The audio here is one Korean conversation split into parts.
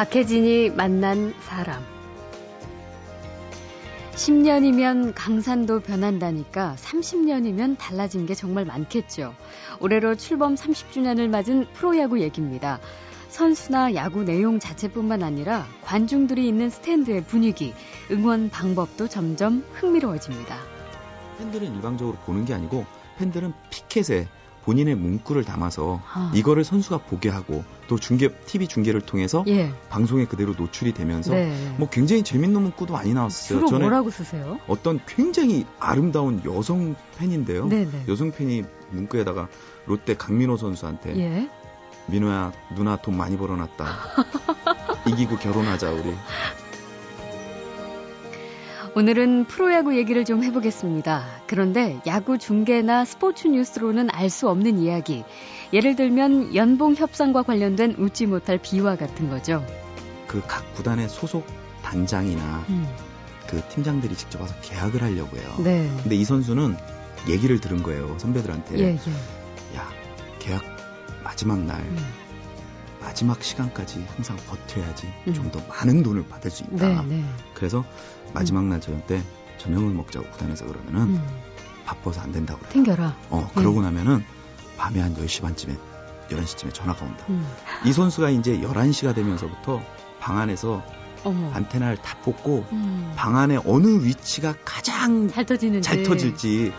박혜진이 만난 사람. 10년이면 강산도 변한다니까 30년이면 달라진 게 정말 많겠죠. 올해로 출범 30주년을 맞은 프로야구 얘기입니다. 선수나 야구 내용 자체뿐만 아니라 관중들이 있는 스탠드의 분위기, 응원 방법도 점점 흥미로워집니다. 팬들은 일방적으로 보는 게 아니고 팬들은 피켓에 본인의 문구를 담아서 아. 이거를 선수가 보게 하고 또 중계 TV 중계를 통해서 예. 방송에 그대로 노출이 되면서 네. 뭐 굉장히 재밌는 문구도 많이 나왔어요. 주로 뭐라고 쓰세요? 어떤 굉장히 아름다운 여성 팬인데요. 네네. 여성 팬이 문구에다가 롯데 강민호 선수한테 예. 민호야 누나 돈 많이 벌어놨다. 이기고 결혼하자 우리. 오늘은 프로야구 얘기를 좀 해보겠습니다. 그런데 야구 중계나 스포츠 뉴스로는 알 수 없는 이야기. 예를 들면 연봉 협상과 관련된 웃지 못할 비화 같은 거죠. 그 각 구단의 소속 단장이나 음. 그 팀장들이 직접 와서 계약을 하려고 해요. 네. 근데 이 선수는 얘기를 들은 거예요 선배들한테. 예, 예. 야 계약 마지막 날 음. 마지막 시간까지 항상 버텨야지 음. 좀더 많은 돈을 받을 수 있다. 네, 네. 그래서 마지막 날 저녁 때 저녁을 먹자고 구단에서 그러면은 음. 바빠서 안 된다고 그래요. 튕겨라. 어 그러고 나면은 밤에 한 10시 반쯤에 11시쯤에 전화가 온다. 음. 이 선수가 이제 11시가 되면서부터 방 안에서 어머. 안테나를 다 뽑고 음. 방 안에 어느 위치가 가장 잘. 잘 터질지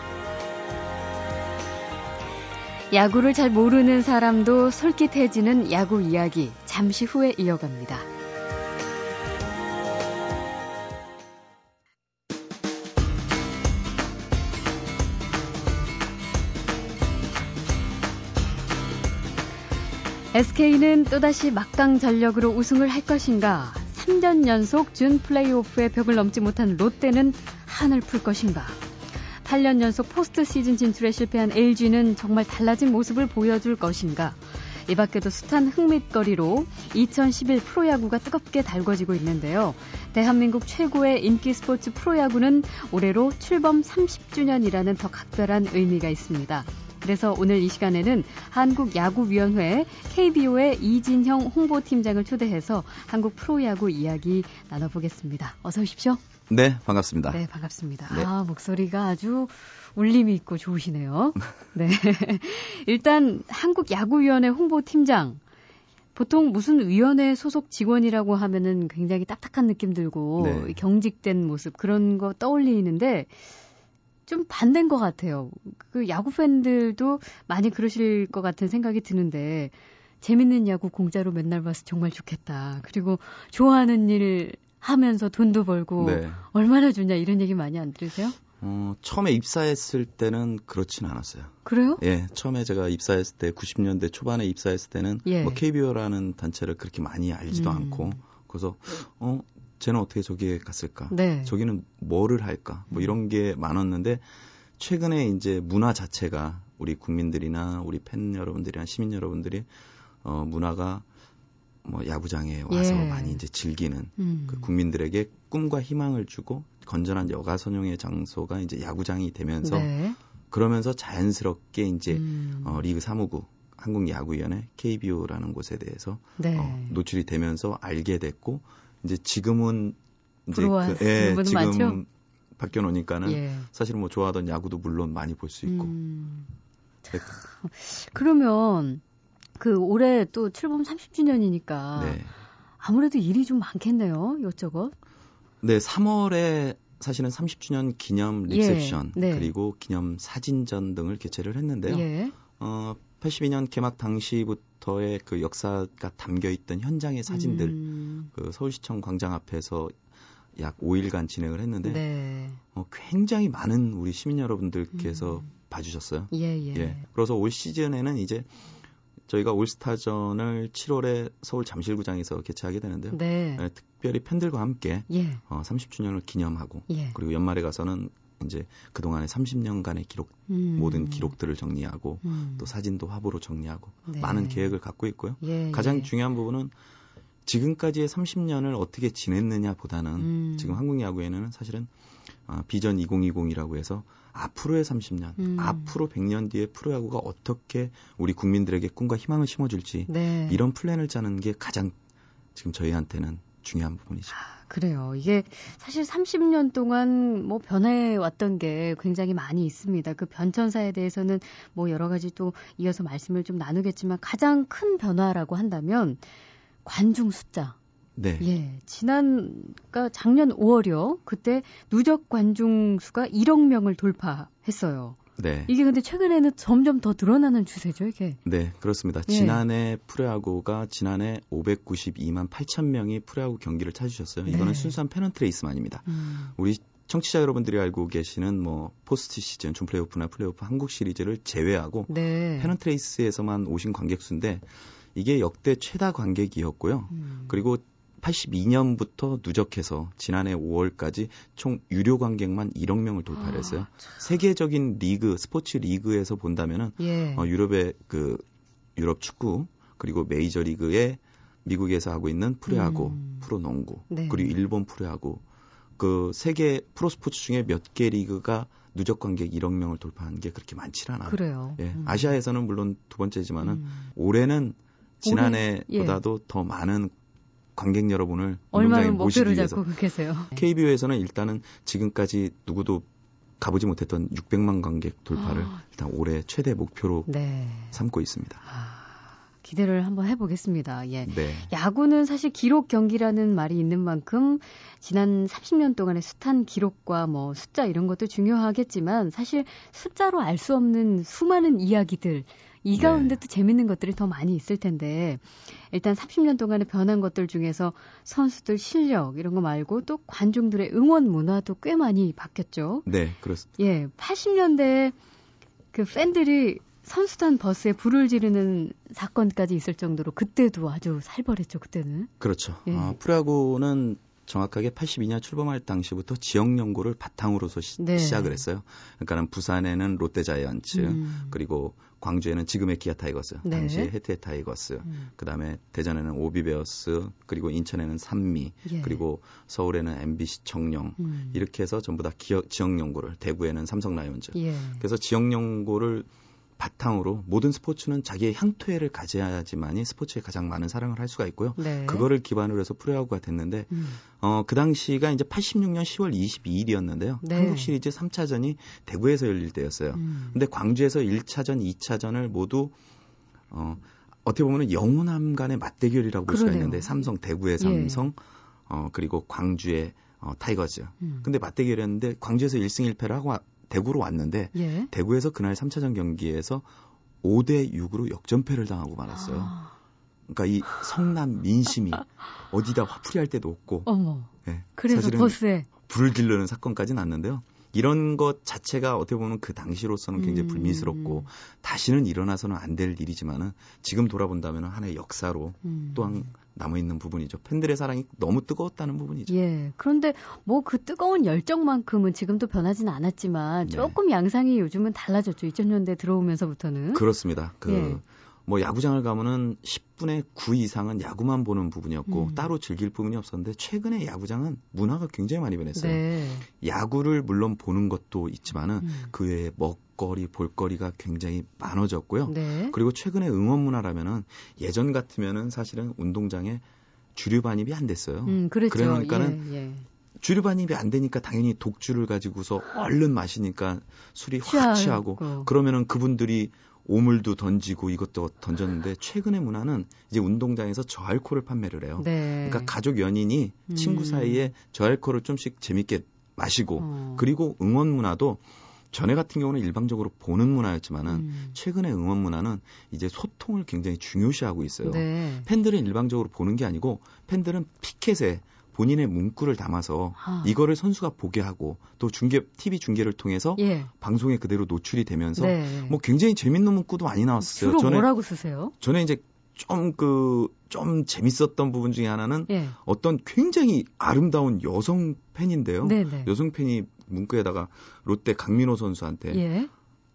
야구를 잘 모르는 사람도 솔깃해지는 야구 이야기. 잠시 후에 이어갑니다. SK는 또다시 막강 전력으로 우승을 할 것인가? 3년 연속 준 플레이오프의 벽을 넘지 못한 롯데는 한을 풀 것인가? 8년 연속 포스트 시즌 진출에 실패한 LG는 정말 달라진 모습을 보여줄 것인가? 이 밖에도 숱한 흥밋거리로 2011 프로야구가 뜨겁게 달궈지고 있는데요. 대한민국 최고의 인기 스포츠 프로야구는 올해로 출범 30주년이라는 더 각별한 의미가 있습니다. 그래서 오늘 이 시간에는 한국야구위원회 KBO의 이진형 홍보팀장을 초대해서 한국 프로야구 이야기 나눠보겠습니다. 어서 오십시오. 네 반갑습니다. 네, 반갑습니다. 네. 아, 목소리가 아주 울림이 있고 좋으시네요. 네. 일단 한국야구위원회 홍보팀장. 보통 무슨 위원회 소속 직원이라고 하면은 굉장히 딱딱한 느낌 들고 네. 경직된 모습 그런 거 떠올리는데 좀 반대인 것 같아요. 그 야구 팬들도 많이 그러실 것 같은 생각이 드는데 재밌는 야구 공짜로 맨날 봐서 정말 좋겠다. 그리고 좋아하는 일 하면서 돈도 벌고 네. 얼마나 좋냐 이런 얘기 많이 안 들으세요? 어, 처음에 입사했을 때는 그렇진 않았어요. 그래요? 예, 처음에 제가 입사했을 때 90년대 초반에 입사했을 때는 예. 뭐 KBO라는 단체를 그렇게 많이 알지도 음. 않고 그래서 어 쟤는 어떻게 저기에 갔을까? 네. 저기는 뭐를 할까? 뭐 이런 게 많았는데 최근에 이제 문화 자체가 우리 국민들이나 우리 팬 여러분들이나 시민 여러분들이 어 문화가 뭐 야구장에 와서 예. 많이 이제 즐기는 음. 그 국민들에게 꿈과 희망을 주고 건전한 여가 선용의 장소가 이제 야구장이 되면서 네. 그러면서 자연스럽게 이제 음. 어, 리그 사무국 한국야구위원회 KBO라는 곳에 대해서 네. 어, 노출이 되면서 알게 됐고 이제 지금은 이제 부러워하는 예, 지금 많죠? 바뀌어 놓으니까는 예. 사실 뭐 좋아하던 야구도 물론 많이 볼 수 있고 음. 네. 그러면 그 올해 또 출범 30주년이니까 네. 아무래도 일이 좀 많겠네요. 이것저것. 네, 3월에 사실은 30주년 기념 예, 리셉션 네. 그리고 기념 사진전 등을 개최를 했는데요. 예. 어, 82년 개막 당시부터의 그 역사가 담겨 있던 현장의 사진들 음. 그 서울시청 광장 앞에서 약 5일간 진행을 했는데 네. 어, 굉장히 많은 우리 시민 여러분들께서 음. 봐주셨어요. 예, 예. 예. 그래서 올 시즌에는 이제 저희가 올스타전을 7월에 서울 잠실구장에서 개최하게 되는데요. 네. 예, 특별히 팬들과 함께 예. 어, 30주년을 기념하고 예. 그리고 연말에 가서는 이제 그동안의 30년간의 기록 음. 모든 기록들을 정리하고 음. 또 사진도 화보로 정리하고 네. 많은 계획을 갖고 있고요. 예, 가장 예. 중요한 부분은 지금까지의 30년을 어떻게 지냈느냐보다는 음. 지금 한국 야구에는 사실은 어, 비전 2020이라고 해서 앞으로의 30년, 음. 앞으로 100년 뒤에 프로야구가 어떻게 우리 국민들에게 꿈과 희망을 심어줄지 네. 이런 플랜을 짜는 게 가장 지금 저희한테는 중요한 부분이죠. 아, 그래요. 이게 사실 30년 동안 뭐 변해 왔던 게 굉장히 많이 있습니다. 그 변천사에 대해서는 뭐 여러 가지 또 이어서 말씀을 좀 나누겠지만 가장 큰 변화라고 한다면 관중 숫자. 네. 예. 지난, 그러니까 작년 5월이요. 그때 누적 관중 수가 1억 명을 돌파했어요. 네. 이게 근데 최근에는 점점 더 늘어나는 추세죠, 이게. 네, 그렇습니다. 예. 지난해 프로야구가 지난해 592만 8천 명이 프로야구 경기를 찾으셨어요. 이거는 네. 순수한 페넌트레이스만입니다. 음. 우리 청취자 여러분들이 알고 계시는 뭐 포스트 시즌, 준 플레이오프나 플레이오프 한국 시리즈를 제외하고 네. 페넌트레이스에서만 오신 관객 수인데 이게 역대 최다 관객이었고요. 음. 그리고 82년부터 누적해서 지난해 5월까지 총 유료 관객만 1억 명을 돌파를 했어요. 아, 참. 세계적인 리그, 스포츠 리그에서 본다면은 예. 어, 유럽의 그 유럽 축구 그리고 메이저 리그에 미국에서 하고 있는 프로야구, 음. 프로농구, 네. 그리고 일본 프로야구 그 세계 프로스포츠 중에 몇 개 리그가 누적 관객 1억 명을 돌파한 게 그렇게 많지 않아요. 그래요. 예, 음. 아시아에서는 물론 두 번째지만은 음. 올해는 예. 지난해보다도 더 많은 관객 여러분을 얼마나 목표를 위해서 잡고 계세요. KBO에서는 일단은 지금까지 누구도 가보지 못했던 600만 관객 돌파를 아. 일단 올해 최대 목표로 네. 삼고 있습니다. 아, 기대를 한번 해보겠습니다. 예. 네. 야구는 사실 기록 경기라는 말이 있는 만큼 지난 30년 동안의 숱한 기록과 뭐 숫자 이런 것도 중요하겠지만 사실 숫자로 알 수 없는 수많은 이야기들 이 네. 가운데 또 재밌는 것들이 더 많이 있을 텐데 일단 30년 동안에 변한 것들 중에서 선수들 실력 이런 거 말고 또 관중들의 응원 문화도 꽤 많이 바뀌었죠. 네, 그렇습니다. 예, 80년대에 그 팬들이 선수단 버스에 불을 지르는 사건까지 있을 정도로 그때도 아주 살벌했죠, 그때는. 그렇죠. 예. 어, 프로야구는 정확하게 82년 출범할 당시부터 지역 연고를 바탕으로서 시, 네. 작을 했어요. 그러니까는 부산에는 롯데자이언츠, 음. 그리고 광주에는 지금의 기아 타이거스, 네. 당시에 해태 타이거스, 음. 그다음에 대전에는 OB베어스, 그리고 인천에는 삼미, 예. 그리고 서울에는 MBC 청룡 음. 이렇게 해서 전부 다 기업, 지역 연고를 대구에는 삼성 라이온즈. 예. 그래서 지역 연고를 바탕으로 모든 스포츠는 자기의 향토애를 가져야지만이 스포츠에 가장 많은 사랑을 할 수가 있고요. 네. 그거를 기반으로 해서 프로야구가 됐는데 음. 어, 그 당시가 이제 86년 10월 22일이었는데요. 네. 한국 시리즈 3차전이 대구에서 열릴 때였어요. 음. 근데 광주에서 1차전, 2차전을 모두 어, 어떻게 보면 영호남 간의 맞대결이라고 볼 수가. 있는데 삼성 대구의 예. 삼성 어, 그리고 광주의 어, 타이거즈. 음. 근데 맞대결이었는데 광주에서 1승 1패를 하고 와- 대구로 왔는데 예. 대구에서 그날 3차전 경기에서 5대 6으로 역전패를 당하고 말았어요. 아, 그러니까 이 성남 민심이 어디다 화풀이 할 데도 없고 어머. 예, 그래서 버스에. 불을 지르는 사건까지 났는데요. 이런 것 자체가 어떻게 보면 그 당시로서는 굉장히 음. 불미스럽고 다시는 일어나서는 안 될 일이지만은 지금 돌아본다면 하나의 역사로 음. 또한 남아 있는 부분이죠. 팬들의 사랑이 너무 뜨거웠다는 부분이죠. 예. 그런데 뭐 그 뜨거운 열정만큼은 지금도 변하지는 않았지만 네. 조금 양상이 요즘은 달라졌죠. 2000년대 들어오면서부터는. 그렇습니다. 그 예. 뭐 야구장을 가면은 10분의 9 이상은 야구만 보는 부분이었고 음. 따로 즐길 부분이 없었는데 최근에 야구장은 문화가 굉장히 많이 변했어요. 네. 야구를 물론 보는 것도 있지만은 음. 그 외에 먹거리, 볼거리가 굉장히 많아졌고요. 네. 그리고 최근에 응원 문화라면은 예전 같으면은 사실은 운동장에 주류 반입이 안 됐어요. 음, 그렇죠. 그러니까는 예, 예. 주류 반입이 안 되니까 당연히 독주를 가지고서 얼른 마시니까 술이 확 취하고. 취하고 그러면은 그분들이 오물도 던지고 이것도 던졌는데 최근의 문화는 이제 운동장에서 저알코올을 판매를 해요. 네. 그러니까 가족 연인이 친구 음. 사이에 저알코올을 좀씩 재밌게 마시고 어. 그리고 응원 문화도 전에 같은 경우는 일방적으로 보는 문화였지만은 음. 최근의 응원 문화는 이제 소통을 굉장히 중요시하고 있어요. 네. 팬들은 일방적으로 보는 게 아니고 팬들은 피켓에 본인의 문구를 담아서 아. 이거를 선수가 보게 하고 또 중계 TV 중계를 통해서 예. 방송에 그대로 노출이 되면서 네. 뭐 굉장히 재밌는 문구도 많이 나왔어요. 주로 전에 뭐라고 쓰세요? 전에 이제 좀그 좀 재밌었던 부분 중에 하나는 예. 어떤 굉장히 아름다운 여성 팬인데요. 네네. 여성 팬이 문구에다가 롯데 강민호 선수한테 예.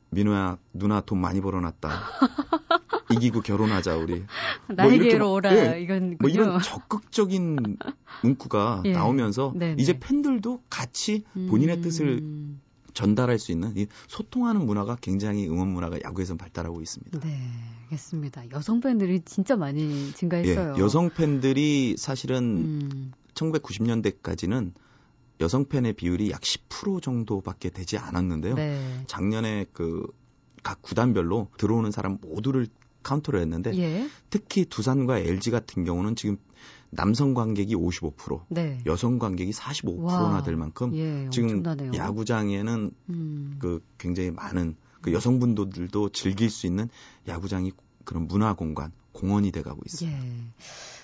민호야 누나 돈 많이 벌어놨다. 이기고 결혼하자 우리. 나에게로 막- 오라 예. 이건 뭐 이런 적극적인 문구가 예. 나오면서 네네. 이제 팬들도 같이 본인의 음. 뜻을 전달할 수 있는 이 소통하는 문화가 굉장히 응원 문화가 야구에서 발달하고 있습니다. 네, 알겠습니다. 여성 팬들이 진짜 많이 증가했어요. 예, 여성 팬들이 사실은 음. 1990년대까지는 여성 팬의 비율이 약 10% 정도밖에 되지 않았는데요. 네. 작년에 그 각 구단별로 들어오는 사람 모두를 카운터를 했는데 예. 특히 두산과 LG 같은 경우는 지금 남성 관객이 55%, 네. 여성 관객이 45%나 될 만큼 예, 지금 야구장에는 음. 그 굉장히 많은 그 여성분들도 즐길 수 있는 야구장이 그런 문화 공간, 공원이 돼가고 있어요. 예.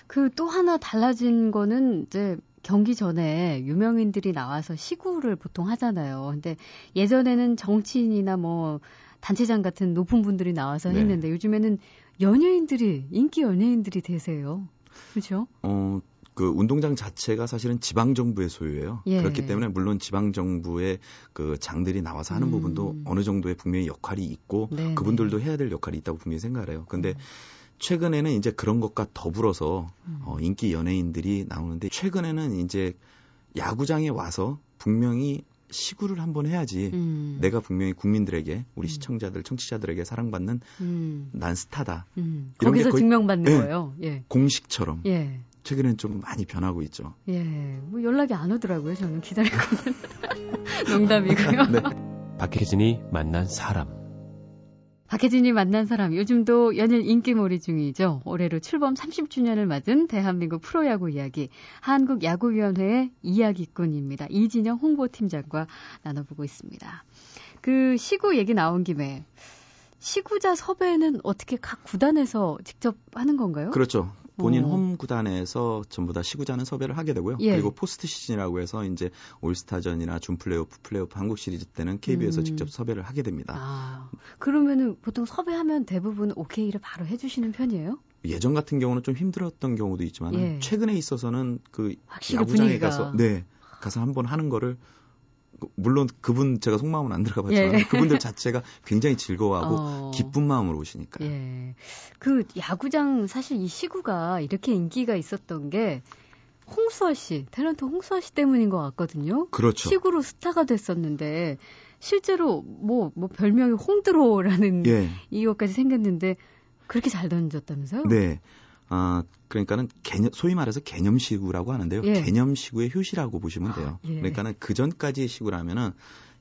그 또 하나 달라진 거는 이제 경기 전에 유명인들이 나와서 시구를 보통 하잖아요. 근데 예전에는 정치인이나 뭐 단체장 같은 높은 분들이 나와서 네. 했는데 요즘에는 연예인들이 인기 연예인들이 되세요. 그렇죠? 어, 그 운동장 자체가 사실은 지방 정부의 소유예요. 예. 그렇기 때문에 물론 지방 정부의 그 장들이 나와서 하는 음. 부분도 어느 정도의 분명히 역할이 있고 네네. 네. 그분들도 해야 될 역할이 있다고 분명히 생각을 해요. 근데 음. 최근에는 이제 그런 것과 더불어서 음. 어, 인기 연예인들이 나오는데 최근에는 이제 야구장에 와서 분명히 시구를 한번 해야지 음. 내가 분명히 국민들에게 우리 음. 시청자들 청취자들에게 사랑받는 음. 난 스타다 음. 거기서 증명받는 네, 거예요 예. 공식처럼 예. 최근에는 좀 많이 변하고 있죠 예, 뭐 연락이 안 오더라고요 저는 기다리고는 농담이고요 네. 박혜진이 만난 사람 박혜진이 만난 사람 요즘도 연일 인기몰이 중이죠. 올해로 출범 30주년을 맞은 대한민국 프로야구 이야기 한국야구위원회의 이야기꾼입니다. 이진형 홍보팀장과 나눠보고 있습니다. 그 시구 얘기 나온 김에 시구자 섭외는 어떻게 각 구단에서 직접 하는 건가요? 그렇죠. 본인 어. 홈 구단에서 전부 다 시구자는 섭외를 하게 되고요. 예. 그리고 포스트 시즌이라고 해서 이제 올스타전이나 준 플레이오프, 플레이오프 한국 시리즈 때는 KBO에서 음. 직접 섭외를 하게 됩니다. 아, 그러면은 보통 섭외하면 대부분 오케이를 바로 해주시는 편이에요? 예전 같은 경우는 좀 힘들었던 경우도 있지만 예. 최근에 있어서는 그 야구장에 분위기가. 가서 네 가서 한번 하는 거를 물론 그분 제가 속마음은 안 들어가 봤지만 예. 그분들 자체가 굉장히 즐거워하고 어. 기쁜 마음으로 오시니까. 예. 그 야구장 사실 이 시구가 이렇게 인기가 있었던 게 홍수아 씨, 탤런트 홍수아 씨 때문인 것 같거든요. 그렇죠. 시구로 스타가 됐었는데 실제로 뭐뭐 뭐 별명이 홍드로라는 예. 이유까지 생겼는데 그렇게 잘 던졌다면서요? 네. 아, 그러니까는 개념, 소위 말해서 개념시구라고 하는데요. 예. 개념시구의 효시라고 보시면 돼요. 예. 그러니까는 그 전까지의 시구라면은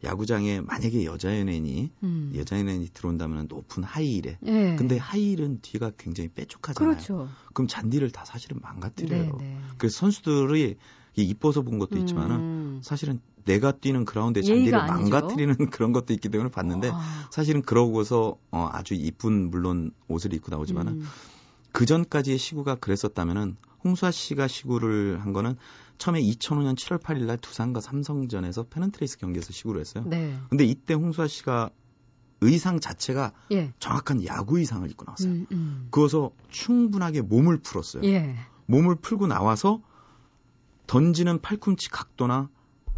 야구장에 만약에 여자 연예인이 음. 여자 연예인이 들어온다면 높은 하이힐에 예. 근데 하이힐은 뒤가 굉장히 빼쪽하잖아요. 그렇죠. 그럼 잔디를 다 사실은 망가뜨려요. 네네. 네. 그래서 선수들이 이뻐서 본 것도 있지만은 음. 사실은 내가 뛰는 그라운드에 잔디를 망가뜨리는 그런 것도 있기 때문에 봤는데 아. 사실은 그러고서 어, 아주 이쁜 물론 옷을 입고 나오지만은 음. 그 전까지의 시구가 그랬었다면은 홍수아 씨가 시구를 한 거는 처음에 2005년 7월 8일 날 두산과 삼성전에서 페넌트레이스 경기에서 시구를 했어요. 네. 근데 이때 홍수아 씨가 의상 자체가 예. 정확한 야구 의상을 입고 나왔어요. 음, 음. 그어서 충분하게 몸을 풀었어요. 예. 몸을 풀고 나와서 던지는 팔꿈치 각도나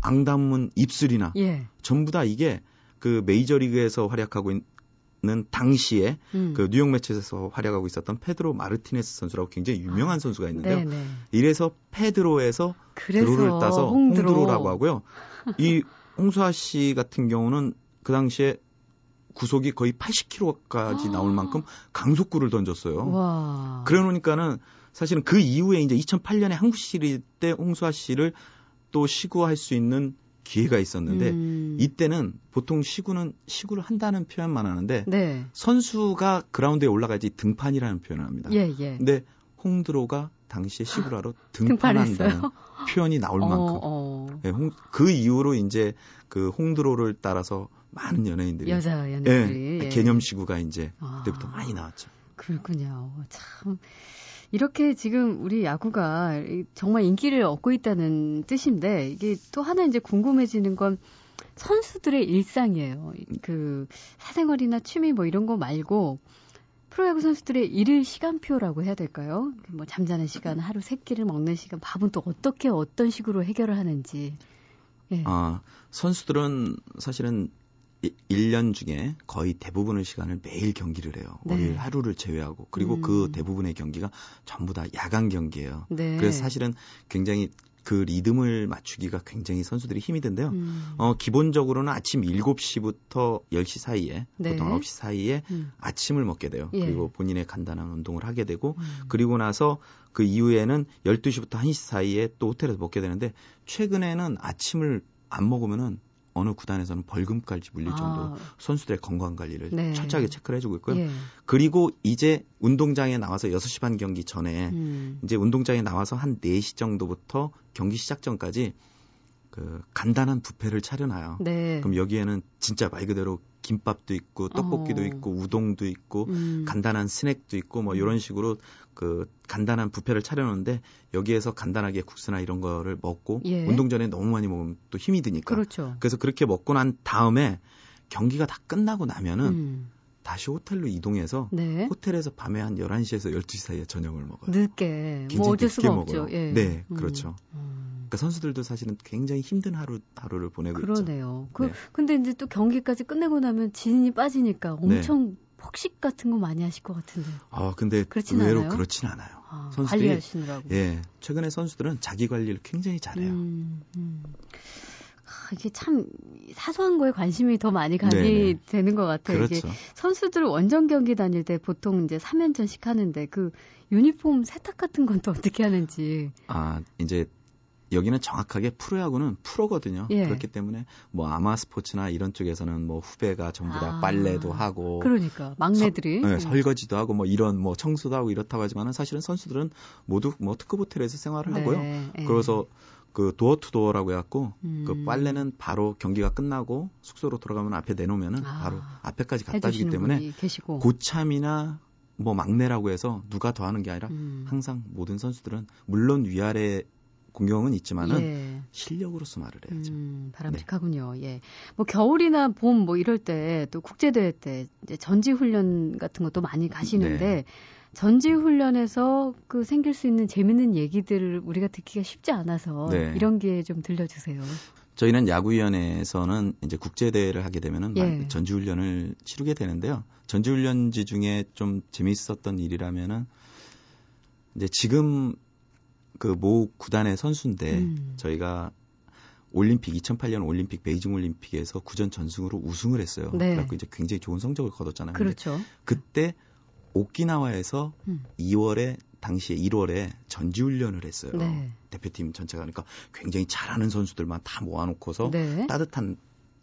앙담문 입술이나 예. 전부 다 이게 그 메이저리그에서 활약하고 있는 는 당시에 음. 그 뉴욕 매치에서 활약하고 있었던 페드로 마르티네스 선수라고 굉장히 유명한 아, 선수가 있는데요. 네네. 이래서 페드로에서 드로를 따서 홍드로. 홍드로라고 하고요. 이 홍수아 씨 같은 경우는 그 당시에 구속이 거의 80km까지 나올 만큼 강속구를 던졌어요. 와. 그래 놓으니까는 사실은 그 이후에 이제 2008년에 한국 시리즈 때 홍수아 씨를 또 시구할 수 있는 기회가 있었는데 음. 이때는 보통 시구는 시구를 한다는 표현만 하는데 네. 선수가 그라운드에 올라가야지 등판이라는 표현을 합니다. 예, 예. 근데 홍드로가 당시에 시구라로 등판한다는 표현이 나올 어, 만큼 어. 네, 홍, 그 이후로 이제 그 홍드로를 따라서 많은 연예인들이 여자 연예인들이 예, 예. 개념 시구가 이제 아. 그때부터 많이 나왔죠. 그렇군요. 참 이렇게 지금 우리 야구가 정말 인기를 얻고 있다는 뜻인데 이게 또 하나 이제 궁금해지는 건 선수들의 일상이에요. 그 사생활이나 취미 뭐 이런 거 말고 프로야구 선수들의 일일 시간표라고 해야 될까요? 뭐 잠자는 시간, 하루 세 끼를 먹는 시간, 밥은 또 어떻게 어떤 식으로 해결을 하는지. 예. 아, 선수들은 사실은 1년 중에 거의 대부분의 시간을 매일 경기를 해요. 네. 월요일 하루를 제외하고. 그리고 그 음. 그 대부분의 경기가 전부 다 야간 경기예요. 네. 그래서 사실은 굉장히 그 리듬을 맞추기가 굉장히 선수들이 힘이 든데요. 음. 어, 기본적으로는 아침 7시부터 10시 사이에 네. 보통 9시 사이에 음. 아침을 먹게 돼요. 예. 그리고 본인의 간단한 운동을 하게 되고 음. 그리고 나서 그 이후에는 12시부터 1시 사이에 또 호텔에서 먹게 되는데 최근에는 아침을 안 먹으면은 어느 구단에서는 벌금까지 물릴 정도로 아, 선수들의 건강 관리를 네. 철저하게 체크를 해주고 있고요. 예. 그리고 이제 운동장에 나와서 6시 반 경기 전에 음. 이제 운동장에 나와서 한 4시 정도부터 경기 시작 전까지 그 간단한 뷔페를 차려놔요. 네. 그럼 여기에는 진짜 말 그대로 김밥도 있고 떡볶이도 어. 있고 우동도 있고 음. 간단한 스낵도 있고 뭐 이런 식으로 그 간단한 뷔페를 차려놓는데 여기에서 간단하게 국수나 이런 거를 먹고 예. 운동 전에 너무 많이 먹으면 또 힘이 드니까 그렇죠. 그래서 그렇게 먹고 난 다음에 경기가 다 끝나고 나면은 음. 다시 호텔로 이동해서 네. 호텔에서 밤에 한 11시에서 12시 사이에 저녁을 먹어요. 늦게 뭐 어쩔 수가 먹어요. 없죠. 예. 네, 음. 그렇죠. 음. 그러니까 선수들도 사실은 굉장히 힘든 하루 하루를 보내고 있죠. 그러네요. 그 네. 근데 이제 또 경기까지 끝내고 나면 진이 빠지니까 네. 엄청 폭식 같은 거 많이 하실 것 같은데. 아, 근데 그렇진 의외로 않아요? 그렇진 않아요. 아, 선수들이- 관리하시느라고. 예, 최근에 선수들은 자기 관리를 굉장히 잘해요. 음, 음. 아, 이게 참 사소한 거에 관심이 더 많이 가게 네네. 되는 것 같아요. 이게 그렇죠. 선수들 원정 경기 다닐 때 보통 이제 3연전씩 하는데 그 유니폼 세탁 같은 건 또 어떻게 하는지. 아, 이제 여기는 정확하게 프로야구는 프로거든요. 예. 그렇기 때문에 뭐 아마 스포츠나 이런 쪽에서는 뭐 후배가 전부 다 아, 빨래도 하고 그러니까 막내들이 네, 음. 설거지도 하고 뭐 이런 뭐 청소도 하고 이렇다고 하지만은 사실은 선수들은 모두 뭐 특급 호텔에서 생활을 네, 하고요. 예. 그래서 그 door to door라고 해갖고 음. 그 빨래는 바로 경기가 끝나고 숙소로 돌아가면 앞에 내놓으면은 아, 바로 앞에까지 갖다 주기 때문에 계시고. 고참이나 뭐 막내라고 해서 누가 더 하는 게 아니라 음. 항상 모든 선수들은 물론 위아래 공경은 있지만은 예. 실력으로서 말을 해야죠. 음, 바람직하군요. 예. 뭐 겨울이나 봄 뭐 이럴 때 또 국제 대회 때 이제 전지 훈련 같은 것도 많이 가시는데 네. 전지 훈련에서 그 생길 수 있는 재밌는 얘기들을 우리가 듣기가 쉽지 않아서 네. 이런 기회 좀 들려주세요. 저희는 야구위원회에서는 이제 국제 대회를 하게 되면은 예. 전지훈련을 치르게 되는데요. 전지훈련지 중에 좀 재밌었던 일이라면은 이제 지금 그 모 구단의 선수인데 음. 저희가 올림픽 2008년 올림픽 베이징 올림픽에서 구전 전승으로 우승을 했어요. 네. 그래갖고 이제 굉장히 좋은 성적을 거뒀잖아요. 그렇죠. 그때 오키나와에서 음. 2월에 당시에 1월에 전지훈련을 했어요. 네. 대표팀 전체가 그러니까 굉장히 잘하는 선수들만 다 모아놓고서 네. 따뜻한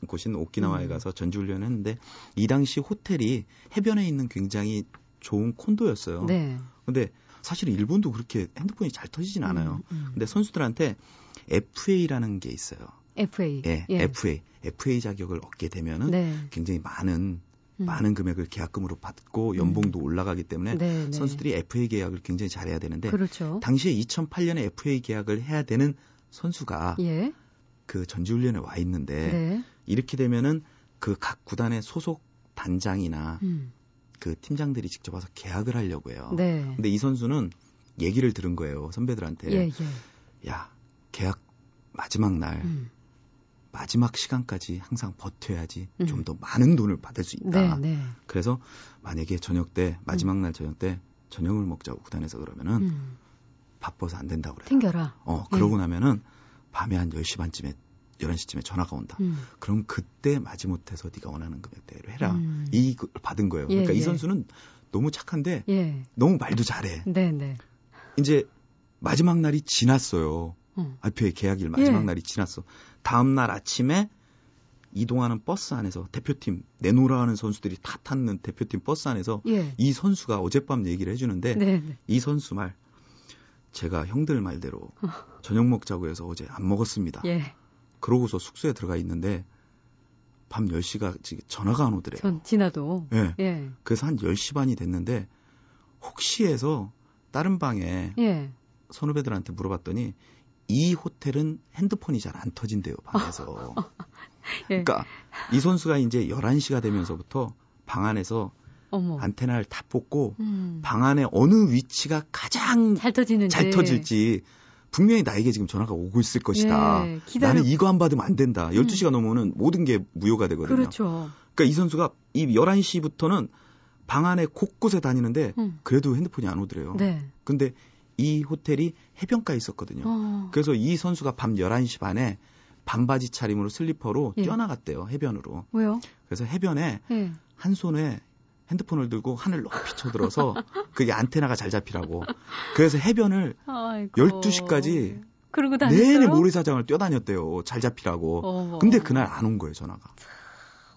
곳인 오키나와에 음. 가서 전지훈련을 했는데 이 당시 호텔이 해변에 있는 굉장히 좋은 콘도였어요. 네. 근데 사실 일본도 그렇게 핸드폰이 잘 터지진 않아요. 음, 음. 근데 선수들한테 FA라는 게 있어요. FA. 예, FA. FA 자격을 얻게 되면은 네. 굉장히 많은 음. 많은 금액을 계약금으로 받고 연봉도 올라가기 때문에 네, 네. 선수들이 FA 계약을 굉장히 잘해야 되는데 그렇죠. 당시에 2008년에 FA 계약을 해야 되는 선수가 예. 그 전지훈련에 와 있는데 네. 이렇게 되면은 그 각 구단의 소속 단장이나 음. 그 팀장들이 직접 와서 계약을 하려고 해요. 네. 근데 이 선수는 얘기를 들은 거예요 선배들한테. 예, 예. 야 계약 마지막 날 음. 마지막 시간까지 항상 버텨야지 음. 좀더 많은 돈을 받을 수 있다. 네, 네. 그래서 만약에 저녁 때 마지막 날 저녁 때 저녁을 먹자고 구단에서 그러면은 음. 바빠서 안 된다고 그래요. 튕겨라. 어 그러고 나면은 밤에 한 10시 반쯤에 11시쯤에 전화가 온다. 음. 그럼 그때 마지못해서 네가 원하는 금액대로 해라. 음. 이걸 받은 거예요. 예, 그러니까 이 예. 선수는 너무 착한데 예. 너무 말도 잘해. 네, 네. 이제 마지막 날이 지났어요. 어. IPA 계약일 마지막 예. 날이 지났어. 다음 날 아침에 이동하는 버스 안에서 대표팀 내노라 하는 선수들이 다 탔는 대표팀 버스 안에서 예. 이 선수가 어젯밤 얘기를 해주는데 네, 네. 이 선수 말 제가 형들 말대로 저녁 먹자고 해서 어제 안 먹었습니다. 예. 그러고서 숙소에 들어가 있는데 밤 10시가 지금 전화가 안 오더래요. 전 지나도. 예. 예. 그래서 한 10시 반이 됐는데 혹시 해서 다른 방에 예. 선후배들한테 물어봤더니 이 호텔은 핸드폰이 잘 안 터진대요, 방에서. 예. 그러니까 이 선수가 이제 11시가 되면서부터 방 안에서 어머. 안테나를 다 뽑고 음. 방 안에 어느 위치가 가장 잘 터지는지. 잘 터질지 분명히 나에게 지금 전화가 오고 있을 것이다. 예, 나는 이거 안 받으면 안 된다. 12시가 넘으면 모든 게 무효가 되거든요. 그렇죠. 그러니까 이 선수가 이 11시부터는 방 안에 곳곳에 다니는데 음. 그래도 핸드폰이 안 오더래요. 네. 근데 이 호텔이 해변가에 있었거든요. 어. 그래서 이 선수가 밤 11시 반에 반바지 차림으로 슬리퍼로 예. 뛰어나갔대요. 해변으로. 왜요? 그래서 해변에 예. 한 손에 핸드폰을 들고 하늘 높이 쳐들어서 그게 안테나가 잘 잡히라고. 그래서 해변을 아이고. 12시까지 그러고 다녔어요? 내내 모래사장을 뛰어다녔대요. 잘 잡히라고. 어머. 근데 그날 안 온 거예요, 전화가.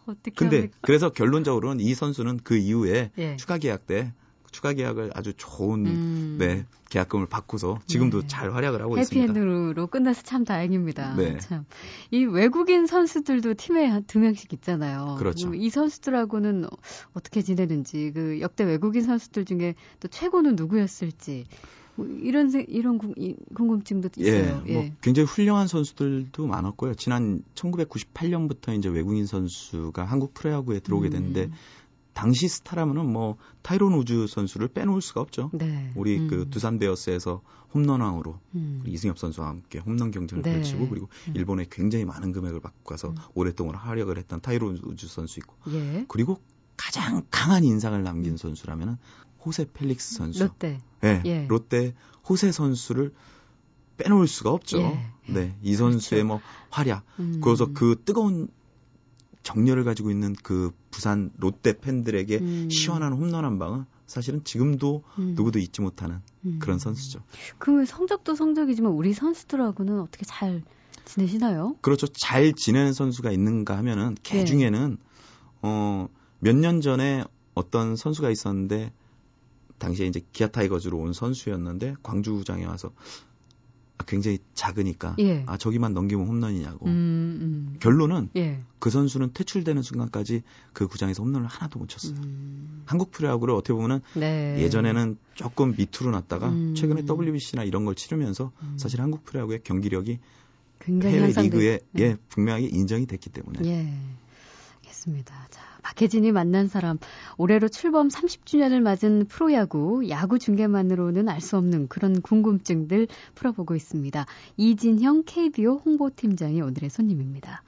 어떻게 근데 합니까? 그래서 결론적으로는 이 선수는 그 이후에 예. 추가 계약 때 추가 계약을 아주 좋은 음. 네, 계약금을 받고서 지금도 네. 잘 활약을 하고 있습니다. 해피엔드로 끝나서 참 다행입니다. 네. 참. 이 외국인 선수들도 팀에 한 두 명씩 있잖아요. 그렇죠. 이 선수들하고는 어떻게 지내는지, 그 역대 외국인 선수들 중에 또 최고는 누구였을지, 뭐 이런, 세- 이런 궁, 궁금증도 예, 있어요. 뭐 굉장히 훌륭한 선수들도 많았고요. 지난 1998년부터 이제 외국인 선수가 한국 프로야구에 들어오게 됐는데 음. 당시 스타라면은 뭐 타이론 우즈 선수를 빼놓을 수가 없죠. 네. 우리 음. 그 두산 베어스에서 홈런왕으로 음. 이승엽 선수와 함께 홈런 경쟁을 네. 펼치고 그리고 음. 일본에 굉장히 많은 금액을 받고 가서 음. 오랫동안 활약을 했던 타이론 우즈 선수 있고 예. 그리고 가장 강한 인상을 남긴 선수라면은 호세 펠릭스 선수. 롯데. 예, 예. 롯데 호세 선수를 빼놓을 수가 없죠. 예. 네, 이 선수의 뭐 활약. 음. 그래서 그 뜨거운 정열을 가지고 있는 그 부산 롯데 팬들에게 음. 시원한 홈런 한 방은 사실은 지금도 음. 누구도 잊지 못하는 음. 그런 선수죠. 그 성적도 성적이지만 우리 선수들하고는 어떻게 잘 지내시나요? 그렇죠. 잘 지내는 선수가 있는가 하면은 개 네. 중에는 어 몇 년 전에 어떤 선수가 있었는데 당시에 이제 기아 타이거즈로 온 선수였는데 광주구장에 와서 아, 굉장히 작으니까 예. 아 저기만 넘기면 홈런이냐고. 음, 음. 결론은 예. 그 선수는 퇴출되는 순간까지 그 구장에서 홈런을 하나도 못 쳤어요. 음. 한국 프로야구를 어떻게 보면은 네. 예전에는 조금 밑으로 놨다가 음. 최근에 WBC나 이런 걸 치르면서 음. 사실 한국 프로야구의 경기력이 굉장히 해외 리그에 네. 예, 분명하게 인정이 됐기 때문에 예. 알겠습니다. 자, 박혜진이 만난 사람. 올해로 출범 30주년을 맞은 프로야구, 야구 중계만으로는 알 수 없는 그런 궁금증들 풀어보고 있습니다. 이진형 KBO 홍보팀장이 오늘의 손님입니다.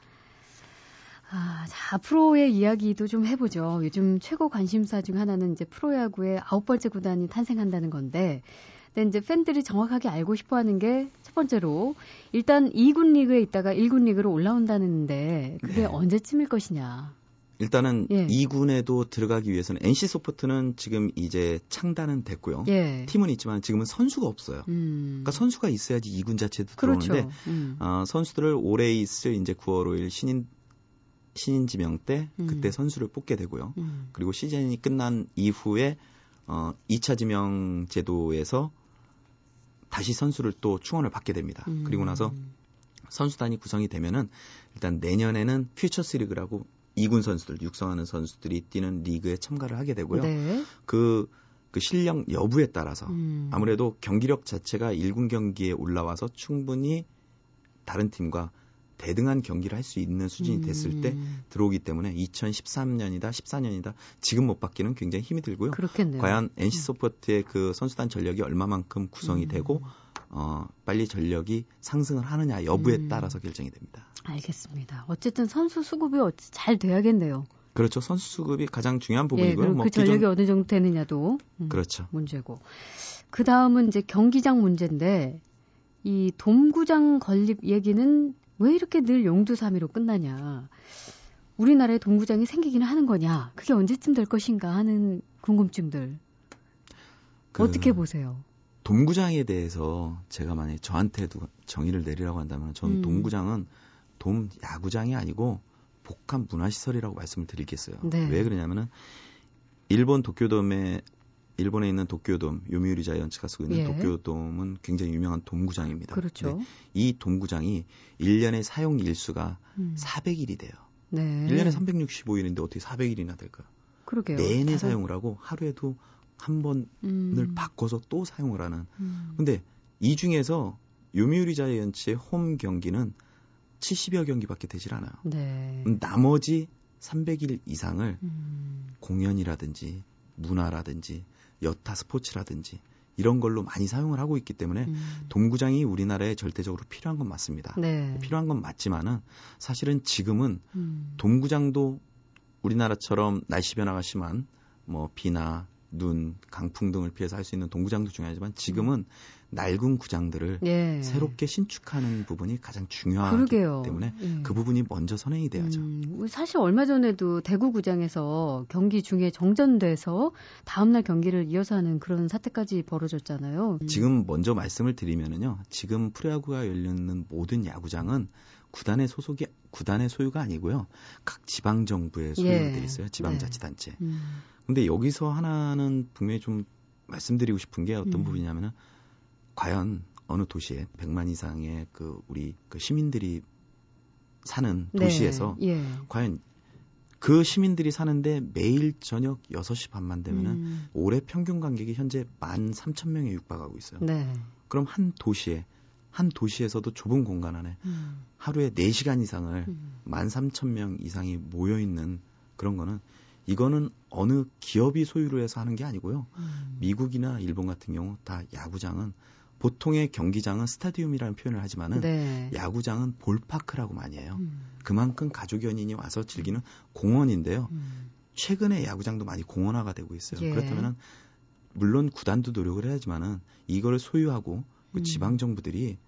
아, 자, 앞으로의 이야기도 좀 해보죠. 요즘 최고 관심사 중 하나는 이제 프로야구의 아홉 번째 구단이 탄생한다는 건데, 근데 이제 팬들이 정확하게 알고 싶어 하는 게 첫 번째로, 일단 2군 리그에 있다가 1군 리그로 올라온다는데, 그게 네. 언제쯤일 것이냐. 일단은 예. 2군에도 들어가기 위해서는 NC 소프트는 지금 이제 창단은 됐고요. 예. 팀은 있지만 지금은 선수가 없어요. 음. 그러니까 선수가 있어야지 2군 자체도 그렇죠. 들어오는데 음. 어, 선수들을 올해 있을 이제 9월 5일 신인 신인 지명 때 그때 음. 선수를 뽑게 되고요. 음. 그리고 시즌이 끝난 이후에 어 2차 지명 제도에서 다시 선수를 또 충원을 받게 됩니다. 음. 그리고 나서 선수단이 구성이 되면은 일단 내년에는 퓨처스 리그라고 2군 선수들 육성하는 선수들이 뛰는 리그에 참가를 하게 되고요. 네. 그, 그 실력 여부에 따라서 음. 아무래도 경기력 자체가 1군 경기에 올라와서 충분히 다른 팀과 대등한 경기를 할 수 있는 수준이 됐을 때 음. 들어오기 때문에 2013년이다, 14년이다 지금 못 받기는 굉장히 힘이 들고요. 그렇겠네요. 과연 NC 소프트의 그 선수단 전력이 얼마만큼 구성이 음. 되고 어 빨리 전력이 상승을 하느냐 여부에 음. 따라서 결정이 됩니다. 알겠습니다. 어쨌든 선수 수급이 어찌- 잘 돼야겠네요. 그렇죠. 선수 수급이 가장 중요한 예, 부분이고요. 그리고 뭐그 전력이 기존- 어느 정도 되느냐도 음, 그렇죠. 문제고. 그 다음은 이제 경기장 문제인데 이 돔구장 건립 얘기는 왜 이렇게 늘 용두사미로 끝나냐? 우리나라에 돔구장이 생기기는 하는 거냐? 그게 언제쯤 될 것인가 하는 궁금증들 그 어떻게 보세요? 돔구장에 대해서 제가 만약에 저한테도 정의를 내리라고 한다면 저는 음. 돔구장은 돔 야구장이 아니고 복합 문화시설이라고 말씀을 드리겠어요. 네. 왜 그러냐면은 일본 도쿄돔에 일본에 있는 도쿄돔 요미우리 자이언츠가 쓰고 있는 예. 도쿄돔은 굉장히 유명한 돔구장입니다. 그렇죠. 이 돔구장이 1년의 사용 일수가 음. 400일이 돼요. 네. 1년에 365일인데 어떻게 400일이나 될까요? 그러게요. 내내 사용을 하고 하루에도 한 번을 음. 바꿔서 또 사용을 하는 음. 근데 이 중에서 요미우리 자이언츠의 홈 경기는 70여 경기밖에 되질 않아요. 네. 나머지 300일 이상을 음. 공연이라든지 문화라든지 여타 스포츠라든지 이런 걸로 많이 사용을 하고 있기 때문에 음. 동구장이 우리나라에 절대적으로 필요한 건 맞습니다. 네. 필요한 건 맞지만은 사실은 지금은 음. 동구장도 우리나라처럼 날씨 변화가 심한 뭐 비나 눈, 강풍 등을 피해서 할 수 있는 동구장도 중요하지만 지금은 낡은 구장들을 예. 새롭게 신축하는 부분이 가장 중요하기 그러게요. 때문에 예. 그 부분이 먼저 선행이 돼야죠. 음, 사실 얼마 전에도 대구 구장에서 경기 중에 정전돼서 다음날 경기를 이어서 하는 그런 사태까지 벌어졌잖아요. 음. 지금 먼저 말씀을 드리면은요. 지금 프로야구가 열리는 모든 야구장은 구단의 소속이 구단의 소유가 아니고요. 각 지방 정부의 소유로 예. 돼 있어요. 지방자치단체. 음. 근데 여기서 하나는 분명히 좀 말씀드리고 싶은 게 어떤 음. 부분이냐면은 과연 어느 도시에 100만 이상의 그 우리 그 시민들이 사는 네. 도시에서 예. 과연 그 시민들이 사는데 매일 저녁 6시 반만 되면은 음. 올해 평균 관객이 현재 13,000명에 육박하고 있어요. 네. 그럼 한 도시에 한 도시에서도 좁은 공간 안에 음. 하루에 4시간 이상을 음. 13,000명 이상이 모여 있는 그런 거는 이거는 어느 기업이 소유로 해서 하는 게 아니고요. 음. 미국이나 일본 같은 경우 다 야구장은 보통의 경기장은 스타디움이라는 표현을 하지만은 네. 야구장은 볼파크라고 많이 해요. 음. 그만큼 가족 연인이 와서 즐기는 공원인데요. 음. 최근에 야구장도 많이 공원화가 되고 있어요. 예. 그렇다면은 물론 구단도 노력을 해야지만은 이거를 소유하고 그 음. 지방 정부들이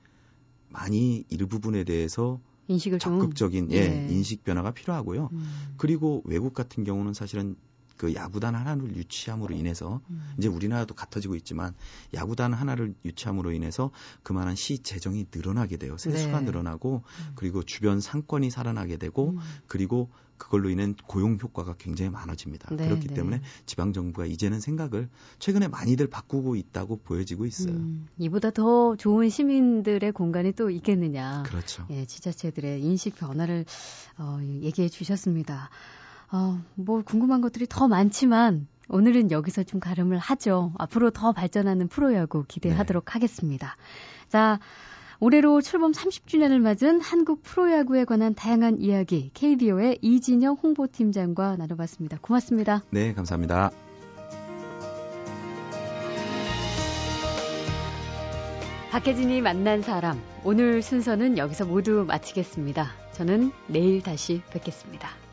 많이 일부분에 대해서 인식을 좀 적극적인 예, 예. 인식 변화가 필요하고요. 음. 그리고 외국 같은 경우는 사실은 그 야구단 하나를 유치함으로 인해서 음. 이제 우리나라도 같아지고 있지만 야구단 하나를 유치함으로 인해서 그만한 시 재정이 늘어나게 돼요. 세수가 네. 늘어나고 음. 그리고 주변 상권이 살아나게 되고 음. 그리고 그걸로 인한 고용 효과가 굉장히 많아집니다. 네, 그렇기 네. 때문에 지방 정부가 이제는 생각을 최근에 많이들 바꾸고 있다고 보여지고 있어요. 음. 이보다 더 좋은 시민들의 공간이 또 있겠느냐. 그렇죠. 예, 지자체들의 인식 변화를 어, 얘기해 주셨습니다. 어, 뭐 궁금한 것들이 더 많지만 오늘은 여기서 좀 가름을 하죠. 앞으로 더 발전하는 프로야구 기대하도록 네. 하겠습니다. 자, 올해로 출범 30주년을 맞은 한국 프로야구에 관한 다양한 이야기 KBO의 이진영 홍보팀장과 나눠봤습니다. 고맙습니다. 네, 감사합니다. 박혜진이 만난 사람 오늘 순서는 여기서 모두 마치겠습니다. 저는 내일 다시 뵙겠습니다.